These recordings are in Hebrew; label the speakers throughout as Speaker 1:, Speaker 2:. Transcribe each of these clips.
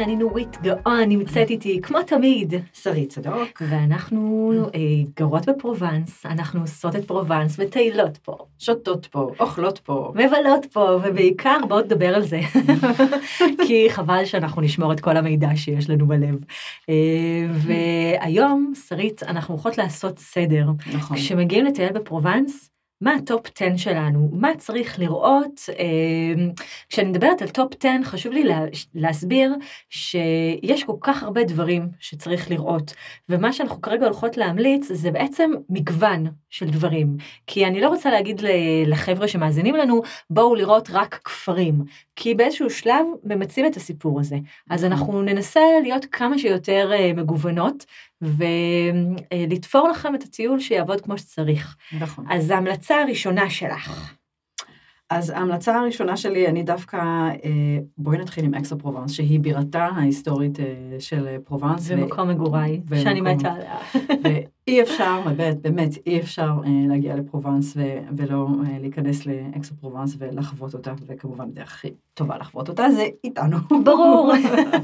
Speaker 1: אני נורית גאון, נמצאת איתי, כמו תמיד,
Speaker 2: שרית צדוק.
Speaker 1: ואנחנו אה, גרות בפרובנס, אנחנו עושות את פרובנס, מטיילות פה.
Speaker 2: שותות פה, אוכלות פה.
Speaker 1: מבלות פה, ובעיקר בואו נדבר על זה. כי חבל שאנחנו נשמור את כל המידע שיש לנו בלב. אה, והיום, שרית, אנחנו הולכות לעשות סדר.
Speaker 2: נכון.
Speaker 1: כשמגיעים לטייל בפרובנס, מה ה top 10 שלנו, מה צריך לראות. אה, כשאני מדברת על top 10, חשוב לי לה, להסביר שיש כל כך הרבה דברים שצריך לראות, ומה שאנחנו כרגע הולכות להמליץ זה בעצם מגוון של דברים. כי אני לא רוצה להגיד לחבר'ה שמאזינים לנו, בואו לראות רק כפרים, כי באיזשהו שלב ממצים את הסיפור הזה. אז אנחנו ננסה להיות כמה שיותר אה, מגוונות, ולתפור לכם את הטיול שיעבוד כמו שצריך.
Speaker 2: נכון.
Speaker 1: אז ההמלצה הראשונה שלך.
Speaker 2: אז ההמלצה הראשונה שלי, אני דווקא, אה, בואי נתחיל עם אקס אן פרובנס, שהיא בירתה ההיסטורית אה, של פרובנס.
Speaker 1: זה מקום מגוריי, שאני מתה עליה.
Speaker 2: אי אפשר, באמת, באמת, אי אפשר אה, להגיע לפרובנס ו- ולא אה, להיכנס לאקס אן פרובנס ולחוות אותה, וכמובן הדרך הכי טובה לחוות אותה זה איתנו.
Speaker 1: ברור.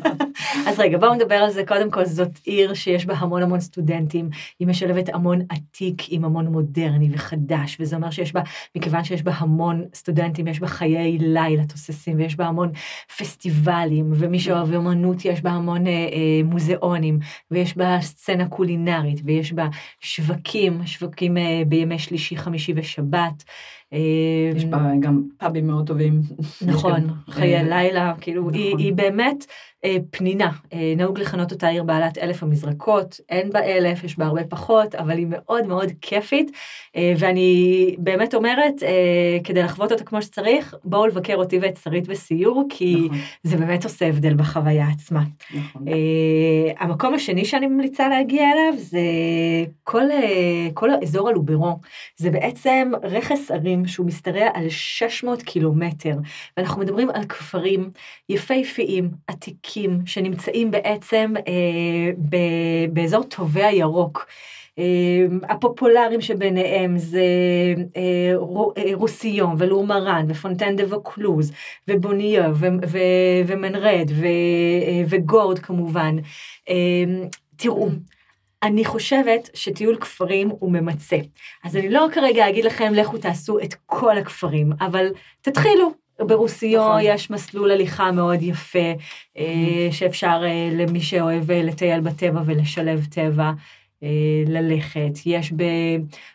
Speaker 1: אז רגע, בואו נדבר על זה. קודם כל, זאת עיר שיש בה המון המון סטודנטים, היא משלבת המון עתיק עם המון מודרני וחדש, וזה אומר שיש בה, מכיוון שיש בה המון סטודנטים, יש בה חיי לילה תוססים, ויש בה המון פסטיבלים, ומי שאוהב אמנות, יש בה המון אה, אה, מוזיאונים, ויש בה סצנה קולינרית, ויש בה שווקים, שווקים אה, בימי שלישי, חמישי ושבת.
Speaker 2: יש בה גם פאבים מאוד טובים.
Speaker 1: נכון, חיי לילה, כאילו, היא, נכון. באמת אה, פנינה, אה, נהוג לכנות אותה עיר בעלת אלף המזרקות, אין בה אלף, יש בה הרבה פחות, אבל היא מאוד מאוד כיפית, אה, ואני באמת אומרת, אה, כדי לחוות אותה כמו שצריך, בואו לבקר אותי ואת שרית בסיור, כי נכון. זה באמת עושה הבדל בחוויה עצמה. נכון. אה, המקום השני שאני ממליצה להגיע אליו זה כל, אה, כל האזור הלוברו, זה בעצם רכס שהוא משתרע על 600 קילומטר, ואנחנו מדברים על כפרים יפהפיים, עתיקים. שנמצאים בעצם אה, ב, באזור טובי הירוק. אה, הפופולריים שביניהם זה אה, אה, רוסיון ולורמרן ופונטן דה וקלוז ובוניה ומנרד וגורד כמובן. תראו, אני חושבת שטיול כפרים הוא ממצה. אז אני לא כרגע אגיד לכם, לכו תעשו את כל הכפרים, אבל תתחילו, ברוסיו נכון. יש מסלול הליכה מאוד יפה, mm-hmm. שאפשר אה, למי שאוהב אה, לטייל בטבע ולשלב טבע. ללכת. יש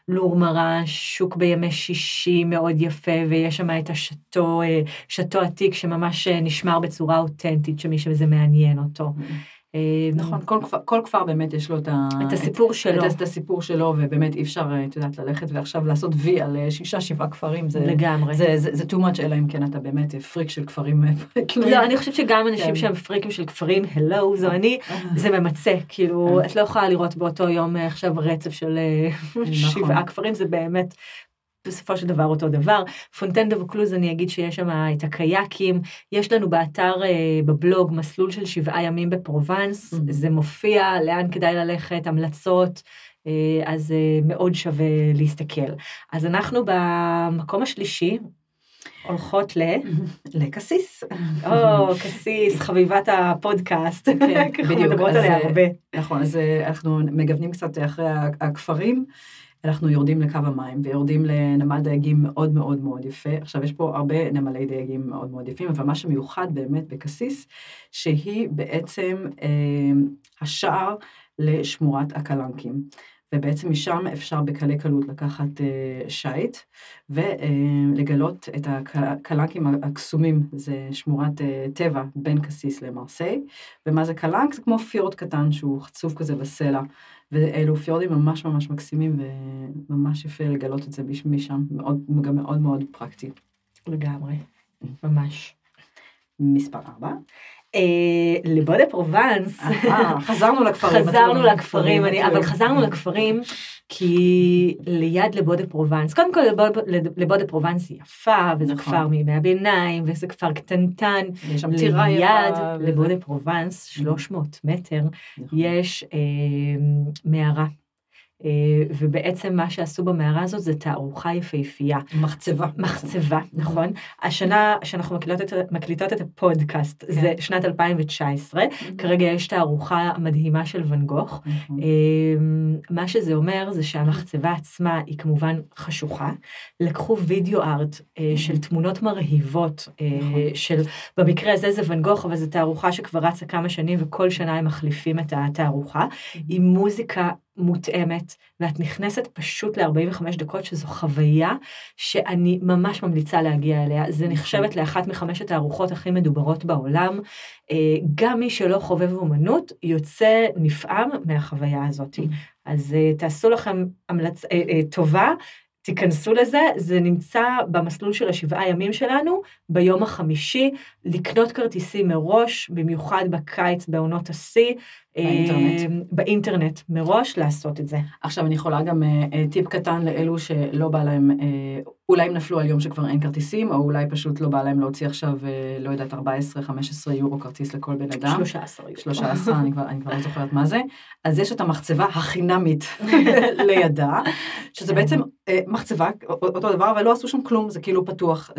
Speaker 1: בלורמרה שוק בימי שישי מאוד יפה, ויש שם את השתו, שתו עתיק שממש נשמר בצורה אותנטית, שמי שזה מעניין אותו. Mm-hmm.
Speaker 2: אה, נכון, כל כפר, כל כפר באמת יש לו את, ה,
Speaker 1: את הסיפור
Speaker 2: את,
Speaker 1: שלו.
Speaker 2: את, את הסיפור שלו, ובאמת אי אפשר, את יודעת, ללכת ועכשיו לעשות וי על אה, שישה, שבעה כפרים. זה,
Speaker 1: לגמרי.
Speaker 2: זה, זה, זה too much, אלא אם כן אתה באמת פריק של כפרים.
Speaker 1: לא, אני חושבת שגם אנשים כן. שהם פריקים של כפרים, הלו, זו אני, זה ממצה. כאילו. את לא יכולה לראות באותו יום אה, עכשיו רצף של נכון. שבעה כפרים, זה באמת בסופו של דבר אותו דבר. פונטן דה וקלוז, אני אגיד שיש שם את הקייקים, יש לנו באתר, אה, בבלוג, מסלול של שבעה ימים בפרובנס, mm-hmm. זה מופיע, לאן כדאי ללכת, המלצות, אה, אז אה, מאוד שווה להסתכל. אז אנחנו במקום השלישי, הולכות ל...
Speaker 2: לקסיס.
Speaker 1: או, קסיס, חביבת הפודקאסט.
Speaker 2: כן, בדיוק.
Speaker 1: מדברות עליה הרבה.
Speaker 2: נכון, אז אנחנו מגוונים קצת אחרי הכפרים. אנחנו יורדים לקו המים ויורדים לנמל דייגים מאוד מאוד מאוד יפה. עכשיו, יש פה הרבה נמלי דייגים מאוד מאוד יפים, אבל מה שמיוחד באמת בקסיס, שהיא בעצם אה, השער לשמורת הקלנקים. ובעצם משם אפשר בקלי קלות לקחת אה, שיט ולגלות אה, את הקלנקים הקסומים, זה שמורת אה, טבע בין קסיס למרסיי, ומה זה קלנק? זה כמו פיורד קטן שהוא חצוב כזה בסלע, ואלו פיורדים ממש ממש מקסימים וממש יפה לגלות את זה משם, מאוד, גם מאוד מאוד פרקטי.
Speaker 1: לגמרי, mm. ממש.
Speaker 2: מספר ארבע.
Speaker 1: לבודה פרובנס.
Speaker 2: חזרנו לכפרים.
Speaker 1: חזרנו לכפרים, אבל חזרנו לכפרים כי ליד לבו דה פרובנס, קודם כל לבו דה פרובנס היא יפה, וזה נכון. כפר מימי הביניים, וזה כפר קטנטן.
Speaker 2: יש שם טירה יפה.
Speaker 1: ליד לבו דה פרובנס, 300 מטר, נכון. יש אה, מערה. ובעצם מה שעשו במערה הזאת זה תערוכה יפהפייה.
Speaker 2: מחצבה.
Speaker 1: מחצבה, נכון. השנה שאנחנו מקליטות את, מקליטות את הפודקאסט כן. זה שנת 2019, כרגע יש תערוכה מדהימה של ואן גוך. מה שזה אומר זה שהמחצבה עצמה היא כמובן חשוכה. לקחו וידאו ארט של תמונות מרהיבות, נכון. של, במקרה הזה זה ואן גוך, אבל זו תערוכה שכבר רצה כמה שנים וכל שנה הם מחליפים את התערוכה, עם מוזיקה מותאמת, ואת נכנסת פשוט ל-45 דקות, שזו חוויה שאני ממש ממליצה להגיע אליה. זה נחשבת לאחת מחמשת הארוחות הכי מדוברות בעולם. אה, גם מי שלא חובב אומנות, יוצא נפעם מהחוויה הזאת. אז אה, תעשו לכם המלצ... אה, טובה, תיכנסו לזה, זה נמצא במסלול של השבעה ימים שלנו, ביום החמישי, לקנות כרטיסים מראש, במיוחד בקיץ בעונות השיא. באינטרנט. אה, באינטרנט, מראש לעשות את זה.
Speaker 2: עכשיו, אני יכולה גם אה, אה, טיפ קטן לאלו שלא בא להם, אולי הם נפלו על יום שכבר אין כרטיסים, או אולי פשוט לא בא להם להוציא עכשיו, לא יודעת, 14-15 יורו כרטיס לכל בן אדם.
Speaker 1: 13
Speaker 2: יורו. 13, אני כבר, אני כבר לא זוכרת מה זה. אז יש את המחצבה החינמית לידה, שזה בעצם מחצבה, אותו דבר, אבל לא עשו שם כלום, זה כאילו פתוח.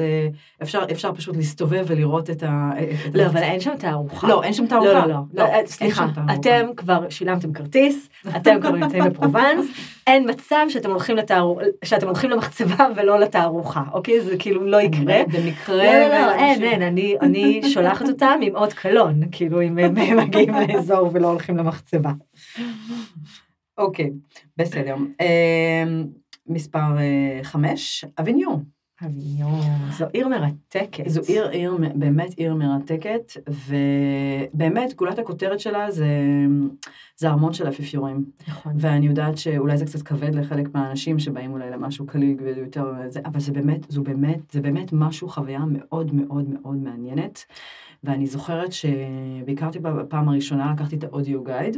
Speaker 2: אפשר, אפשר פשוט להסתובב ולראות את ה...
Speaker 1: לא, אבל אין שם תערוכה.
Speaker 2: לא, אין שם תערוכה.
Speaker 1: לא, לא, לא. סליחה, אתם כבר שילמתם כרטיס, אתם כבר נמצאים בפרובנס, אין מצב שאתם הולכים, לתאר... שאתם הולכים למחצבה ולא לתערוכה, אוקיי? זה כאילו לא יקרה.
Speaker 2: במקרה...
Speaker 1: לא, לא, לא, אין, אין, אני, אני שולחת אותם עם עוד קלון, כאילו אם הם מגיעים לאזור ולא הולכים למחצבה.
Speaker 2: אוקיי, בסדר. אמ, מספר אה, חמש, אביניון.
Speaker 1: זו עיר מרתקת.
Speaker 2: זו עיר, עיר, באמת עיר מרתקת, ובאמת, גולת הכותרת שלה זה, זה ארמון של אפיפיורים.
Speaker 1: נכון.
Speaker 2: ואני יודעת שאולי זה קצת כבד לחלק מהאנשים שבאים אולי למשהו קליל ויותר, אבל זה באמת, זו באמת, זה באמת משהו, חוויה מאוד מאוד מאוד מעניינת. ואני זוכרת שביקרתי בפעם הראשונה, לקחתי את האודיו גייד.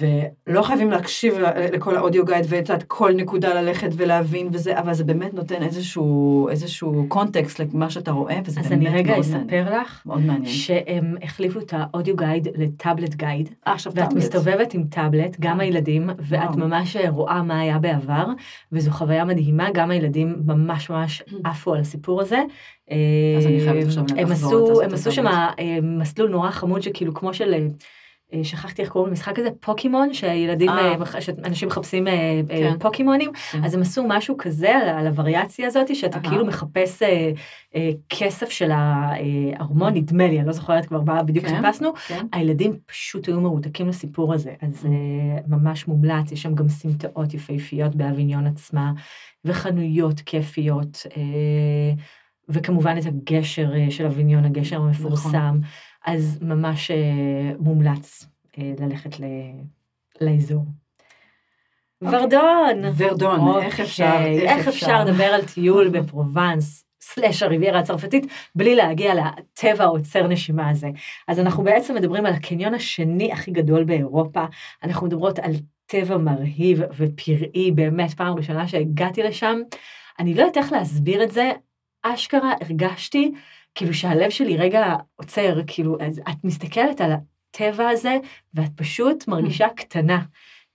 Speaker 2: ולא חייבים להקשיב לכל האודיו גייד ואת כל נקודה ללכת ולהבין וזה, אבל זה באמת נותן איזשהו, איזשהו קונטקסט למה שאתה רואה, וזה באמת מאוד
Speaker 1: מעניין. אז אני רגע אספר לך,
Speaker 2: מאוד מעניין.
Speaker 1: שהם החליפו את האודיו גייד לטאבלט גייד.
Speaker 2: אה, עכשיו
Speaker 1: ואת טאבלט. מסתובבת עם טאבלט, גם אה. הילדים, ואת ממש רואה מה היה בעבר, וזו חוויה מדהימה, גם הילדים ממש ממש עפו על הסיפור הזה.
Speaker 2: אז אני חייבת עכשיו
Speaker 1: לחזור את זה. הם עשו שם אה, מסלול נורא חמוד שכאילו כמו של... אה, שכחתי איך קוראים למשחק הזה, פוקימון, שילדים, אה. אה, שאנשים מחפשים כן. פוקימונים, כן. אז הם עשו משהו כזה על הווריאציה הזאת, שאתה כאילו מחפש כסף של הארמון, נדמה לי, אני לא זוכרת כבר מה בדיוק כן, חיפשנו, הילדים פשוט היו מרותקים לסיפור הזה, אז ממש מומלץ, יש שם גם סמטאות יפהפיות באביניון עצמה, וחנויות כיפיות. וכמובן את הגשר של אביניון, הגשר המפורסם. נכון. אז ממש אה, מומלץ אה, ללכת ל... לאזור. אוקיי. ורדון.
Speaker 2: ורדון, אוקיי. איך אפשר,
Speaker 1: איך אפשר לדבר על טיול בפרובנס, סלאש הריביירה הצרפתית, בלי להגיע לטבע העוצר נשימה הזה. אז אנחנו בעצם מדברים על הקניון השני הכי גדול באירופה, אנחנו מדברות על טבע מרהיב ופראי, באמת, פעם ראשונה שהגעתי לשם. אני לא יודעת איך להסביר את זה, אשכרה הרגשתי כאילו שהלב שלי רגע עוצר, כאילו, אז את מסתכלת על הטבע הזה, ואת פשוט מרגישה קטנה.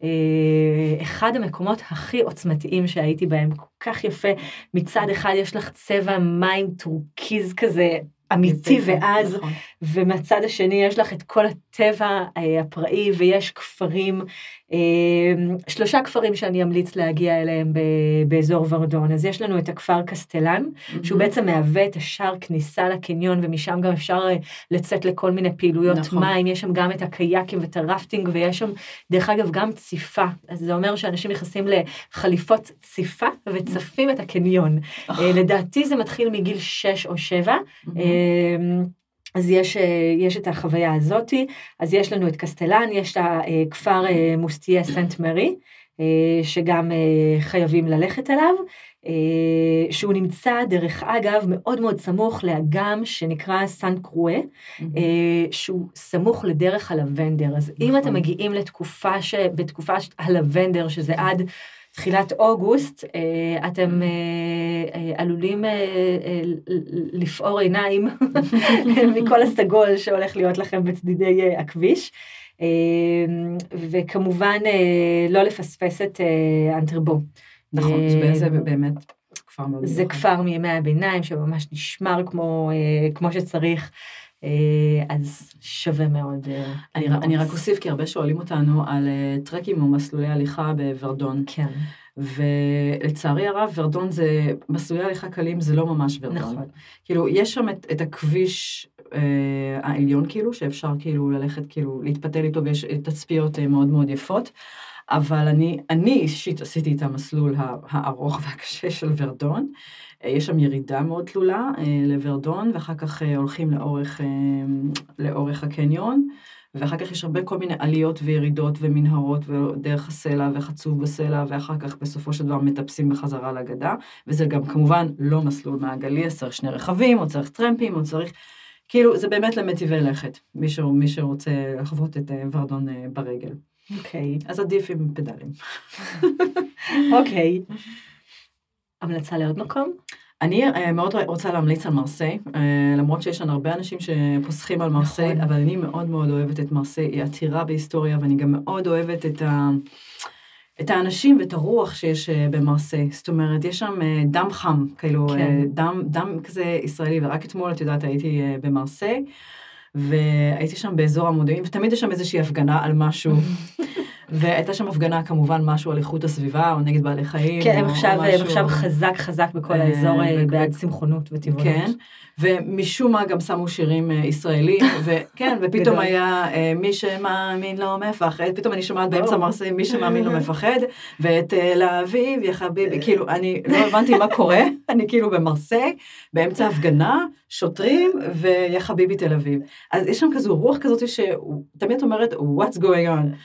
Speaker 1: אה, אחד המקומות הכי עוצמתיים שהייתי בהם, כל כך יפה. מצד אחד יש לך צבע מים טורקיז כזה אמיתי ואז, נכון. ומהצד השני יש לך את כל הטבע אה, הפראי ויש כפרים, אה, שלושה כפרים שאני אמליץ להגיע אליהם באזור ורדון. אז יש לנו את הכפר קסטלן, mm-hmm. שהוא בעצם מהווה את השער כניסה לקניון, ומשם גם אפשר אה, לצאת לכל מיני פעילויות נכון. מים, יש שם גם את הקייקים ואת הרפטינג, ויש שם, דרך אגב, גם ציפה. אז זה אומר שאנשים נכנסים לחליפות ציפה וצפים את הקניון. Oh. לדעתי זה מתחיל מגיל 6 או 7. Mm-hmm. אז יש, אה, יש את החוויה הזאתי, אז יש לנו את קסטלן, יש את הכפר אה, מוסטיה סנט מרי, אה, שגם חייבים ללכת אליו, שהוא נמצא, דרך אגב, מאוד מאוד סמוך לאגם שנקרא סן קרואה, mm-hmm. שהוא סמוך לדרך הלבנדר. אז נכון. אם אתם מגיעים לתקופה, ש... בתקופה הלבנדר, שזה עד... תחילת אוגוסט, אה, אתם אה, אה, עלולים לפעור עיניים מכל הסגול שהולך להיות לכם בצדידי הכביש. וכמובן לא לפספס את אנטרבו.
Speaker 2: נכון, זה באמת כפר מאוד
Speaker 1: זה כפר מימי הביניים שממש נשמר כמו, כמו שצריך. אז שווה מאוד.
Speaker 2: אני, אני רק אוסיף, כי הרבה שואלים אותנו על טרקים או מסלולי הליכה בוורדון.
Speaker 1: כן.
Speaker 2: ולצערי הרב, ורדון זה, מסלולי הליכה קלים זה לא ממש ורדון.
Speaker 1: נכון.
Speaker 2: כאילו, יש שם את, את הכביש אה, העליון, כאילו, שאפשר כאילו ללכת, כאילו, להתפתל איתו, ויש תצפיות אה, מאוד מאוד יפות. אבל אני, אני אישית עשיתי את המסלול הארוך והקשה של ורדון. אה, יש שם ירידה מאוד תלולה אה, לוורדון, ואחר כך אה, הולכים לאורך, לאורך הקניון. ואחר כך יש הרבה כל מיני עליות וירידות ומנהרות ודרך הסלע וחצוב בסלע, ואחר כך בסופו של דבר מטפסים בחזרה לגדה, וזה גם כמובן לא מסלול מעגלי, אז צריך שני רכבים, או צריך טרמפים, או צריך... כאילו, זה באמת למטיבי לכת, מי, ש... מי שרוצה לחוות את ורדון ברגל.
Speaker 1: אוקיי.
Speaker 2: Okay. אז עדיף עם פדלים.
Speaker 1: אוקיי. okay. המלצה לעוד מקום?
Speaker 2: אני uh, מאוד רוצה להמליץ על מרסיי, uh, למרות שיש לנו הרבה אנשים שפוסחים על מרסיי, נכון. אבל אני מאוד מאוד אוהבת את מרסיי, היא עתירה בהיסטוריה, ואני גם מאוד אוהבת את, ה, את האנשים ואת הרוח שיש uh, במרסיי. זאת אומרת, יש שם דם חם, כאילו, כן. דם, דם כזה ישראלי, ורק אתמול, את יודעת, הייתי במרסיי, והייתי שם באזור המודיעין, ותמיד יש שם איזושהי הפגנה על משהו. והייתה שם הפגנה כמובן משהו על איכות הסביבה או נגד בעלי חיים.
Speaker 1: כן, הם עכשיו, משהו... עכשיו חזק חזק בכל אה, האזור אה, בעד צמחונות וטבעונות.
Speaker 2: כן, ומשום מה גם שמו שירים אה, ישראלים, וכן, ופתאום היה מי שמאמין לא מפחד, פתאום אני שומעת באמצע מרסי מי שמאמין לא מפחד, ותל אביב, יא חביבי, כאילו, אני לא הבנתי מה קורה, אני כאילו במרסי, באמצע הפגנה, שוטרים, ויא חביבי תל אביב. אז יש שם כזו רוח כזאת שתמיד אומרת, what's going on.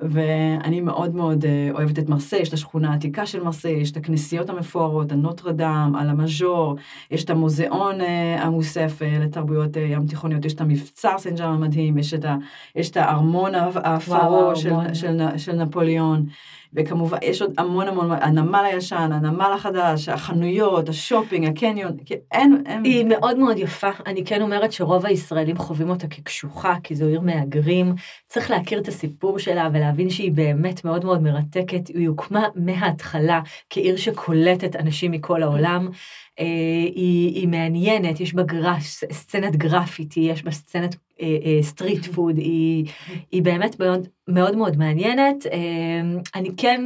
Speaker 2: ואני מאוד מאוד אה, אוהבת את מרסיי, יש את השכונה העתיקה של מרסיי, יש את הכנסיות המפוארות, הנוטרדם, על המז'ור, יש את המוזיאון אה, המוסף אה, לתרבויות ים תיכוניות, יש את המבצר ג'אם המדהים, יש את, ה, יש את הארמון הפרעה של, של, של, של נפוליאון. וכמובן, יש עוד המון המון, הנמל הישן, הנמל החדש, החנויות, השופינג, הקניון, אין, אין...
Speaker 1: היא מאוד מאוד יפה. אני כן אומרת שרוב הישראלים חווים אותה כקשוחה, כי זו עיר מהגרים. צריך להכיר את הסיפור שלה ולהבין שהיא באמת מאוד מאוד מרתקת. היא הוקמה מההתחלה כעיר שקולטת אנשים מכל העולם. אה, היא, היא מעניינת, יש בה גרש, סצנת גרפיטי, יש בה סצנת street food, היא, היא באמת מאוד מאוד, מאוד מעניינת. אה, אני כן...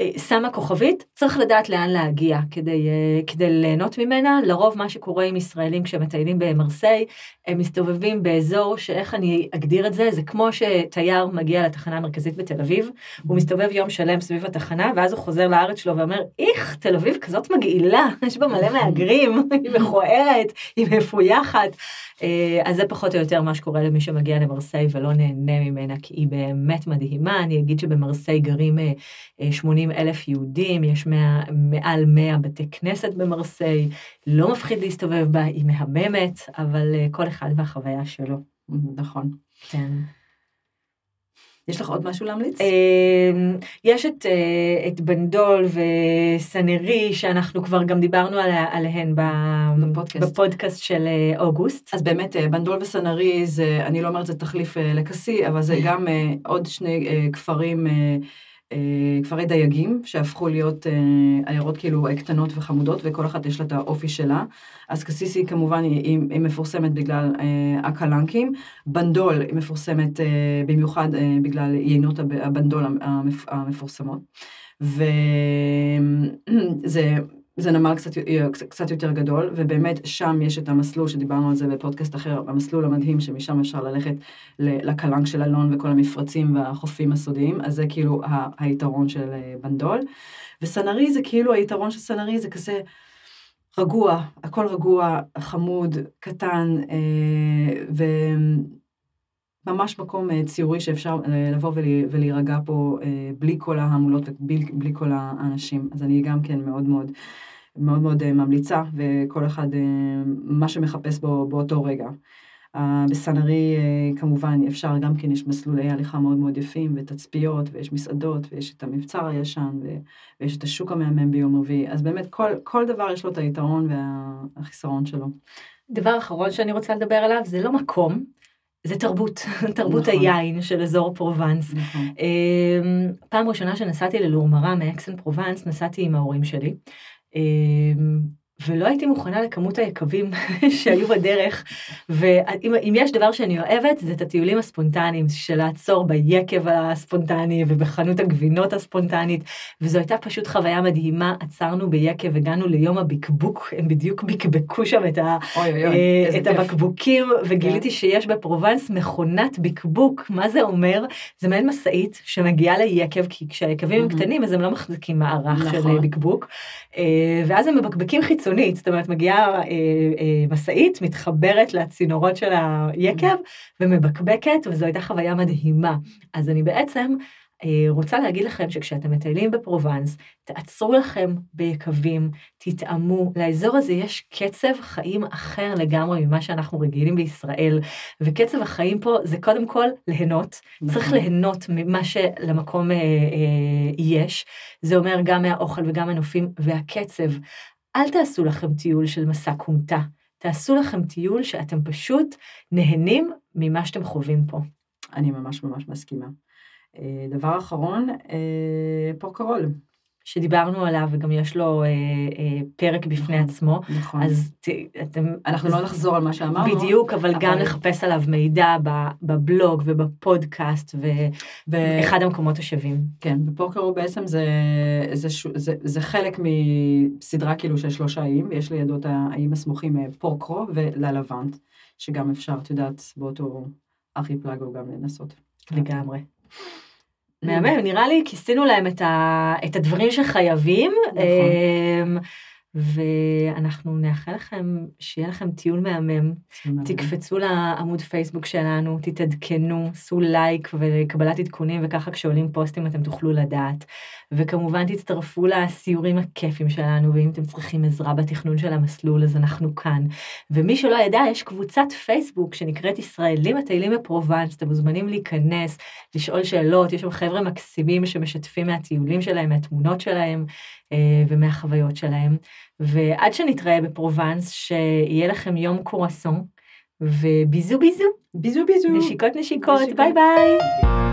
Speaker 1: אה, שמה כוכבית, צריך לדעת לאן להגיע כדי, אה, כדי ליהנות ממנה. לרוב מה שקורה עם ישראלים כשמטיילים במרסיי, הם מסתובבים באזור שאיך אני אגדיר את זה, זה כמו שתייר מגיע לתחנה המרכזית בתל אביב, הוא מסתובב יום שלם סביב התחנה, ואז הוא חוזר לארץ שלו ואומר, איך, תל אביב כזאת מגעילה, יש בה מלא מהגרים, היא מכוערת, היא מפויחת. אה, אז זה פחות או יותר מה שקורה למי שמגיע למרסיי ולא נהנה ממנה, כי היא באמת מדהימה. אני אגיד שבמרסיי גרים 80 אלף יהודים, יש 100, מעל 100 בתי כנסת במרסיי, לא מפחיד להסתובב בה, היא מהממת, אבל אה, כל אחד והחוויה שלו.
Speaker 2: נכון.
Speaker 1: כן.
Speaker 2: יש לך עוד משהו להמליץ?
Speaker 1: אמ, יש את, אה, את בנדול וסנרי, שאנחנו כבר גם דיברנו עליהן בפודקאסט. בפודקאסט של אה, אוגוסט.
Speaker 2: אז באמת, בנדול וסנרי, זה, אני לא אומרת זה תחליף לקסי, אבל זה גם עוד שני כפרים כפרי דייגים, שהפכו להיות אה, עיירות כאילו קטנות וחמודות, וכל אחת יש לה את האופי שלה. אז קסיסי כמובן היא, היא מפורסמת בגלל אה, הקלנקים. בנדול היא מפורסמת במיוחד בגלל יינות הבנדול המפורסמות. וזה זה נמל קצת, קצת יותר גדול, ובאמת שם יש את המסלול שדיברנו על זה בפודקאסט אחר, המסלול המדהים שמשם אפשר ללכת לקלנק של אלון וכל המפרצים והחופים הסודיים, אז זה כאילו היתרון של אה, בנדול. וסנרי זה כאילו היתרון של סנרי זה כזה רגוע, הכל רגוע, חמוד, קטן, אה, וממש מקום אה, ציורי שאפשר לבוא ולהירגע פה בלי כל ההמולות ובלי כל האנשים. אז אני גם כן מאוד מאוד... מאוד מאוד אה, ממליצה, וכל אחד אה, מה שמחפש בו באותו רגע. בסנרי אה, כמובן אפשר, גם כן יש מסלולי הליכה מאוד מאוד יפים, ותצפיות, ויש מסעדות, ויש את המבצר הישן, ויש את השוק המהמם ביום רביעי, אז באמת כל, כל דבר יש לו את היתרון והחיסרון שלו.
Speaker 1: דבר אחרון שאני רוצה לדבר עליו זה לא מקום, זה תרבות, תרבות
Speaker 2: נכון.
Speaker 1: היין של אזור פרובנס.
Speaker 2: נכון.
Speaker 1: אמ, פעם ראשונה שנסעתי ללורמרן מאקס אן פרובנס, נסעתי עם ההורים שלי. ולא הייתי מוכנה לכמות היקבים שהיו בדרך, ואם יש דבר שאני אוהבת, זה את הטיולים הספונטניים, של לעצור ביקב הספונטני ובחנות הגבינות הספונטנית, וזו הייתה פשוט חוויה מדהימה, עצרנו ביקב, הגענו ליום הבקבוק, הם בדיוק בקבקו שם את, ה,
Speaker 2: אוי אוי
Speaker 1: אה, את. הבקבוקים, וגיליתי
Speaker 2: כן.
Speaker 1: שיש בפרובנס מכונת בקבוק, מה זה אומר? זה מעין משאית שמגיעה ליקב, כי כשהיקבים הם. קטנים אז הם לא מחזיקים מערך של
Speaker 2: נכון.
Speaker 1: בקבוק, אה, ואז הם מבקבקים חיצונית, זאת אומרת מגיעה אה, אה, משאית, מתחברת לצינורות של היקב ומבקבקת, וזו הייתה חוויה מדהימה. אז אני בעצם אה, רוצה להגיד לכם שכשאתם מטיילים בפרובנס, תעצרו לכם ביקבים, תטעמו, לאזור הזה יש קצב חיים אחר לגמרי ממה שאנחנו רגילים בישראל, וקצב החיים פה זה קודם כל ליהנות, צריך
Speaker 2: נכון.
Speaker 1: ליהנות ממה שלמקום אה, אה, יש, זה אומר גם מהאוכל וגם הנופים והקצב. אל תעשו לכם טיול של מסע כומתה, תעשו לכם טיול שאתם פשוט נהנים ממה שאתם חווים פה.
Speaker 2: אני ממש ממש מסכימה. אה, דבר אחרון, אה, פורקרול.
Speaker 1: שדיברנו עליו וגם יש לו אה, אה, פרק בפני
Speaker 2: נכון,
Speaker 1: עצמו,
Speaker 2: נכון.
Speaker 1: אז ת, אתם...
Speaker 2: אנחנו לא נחזור על מה שאמרנו.
Speaker 1: בדיוק, אבל גם
Speaker 2: אבל-
Speaker 1: לחפש עליו מידע בבלוג ובפודקאסט, ואחד המקומות השווים.
Speaker 2: כן, ופורקרו בעצם זה, זה, זה, זה חלק מסדרה כאילו של שלושה איים, ויש לידו את האיים הסמוכים אה, פורקרו וללבנט, שגם אפשר, את יודעת, באותו ארכיפלגו גם לנסות.
Speaker 1: לגמרי. מהמם, נראה לי כיסינו להם את, הדברים שחייבים,
Speaker 2: נכון.
Speaker 1: אמ, ואנחנו נאחל לכם שיהיה לכם טיול מהמם. תקפצו לעמוד פייסבוק שלנו, תתעדכנו, עשו לייק וקבלת עדכונים, וככה כשעולים פוסטים אתם תוכלו לדעת. וכמובן תצטרפו לסיורים הכיפים שלנו, ואם אתם צריכים עזרה בתכנון של המסלול, אז אנחנו כאן. ומי שלא ידע, יש קבוצת פייסבוק שנקראת ישראלים מטיילים בפרובנס, אתם מוזמנים להיכנס, לשאול שאלות, יש שם חבר'ה מקסימים שמשתפים מהטיולים שלהם, מהתמונות שלהם אה, ומהחוויות שלהם. ועד שנתראה בפרובנס, שיהיה לכם יום קורסון, ו bisous
Speaker 2: bisous, bisous bisous.
Speaker 1: נשיקות נשיקות,
Speaker 2: נשיקות.
Speaker 1: ביי ביי.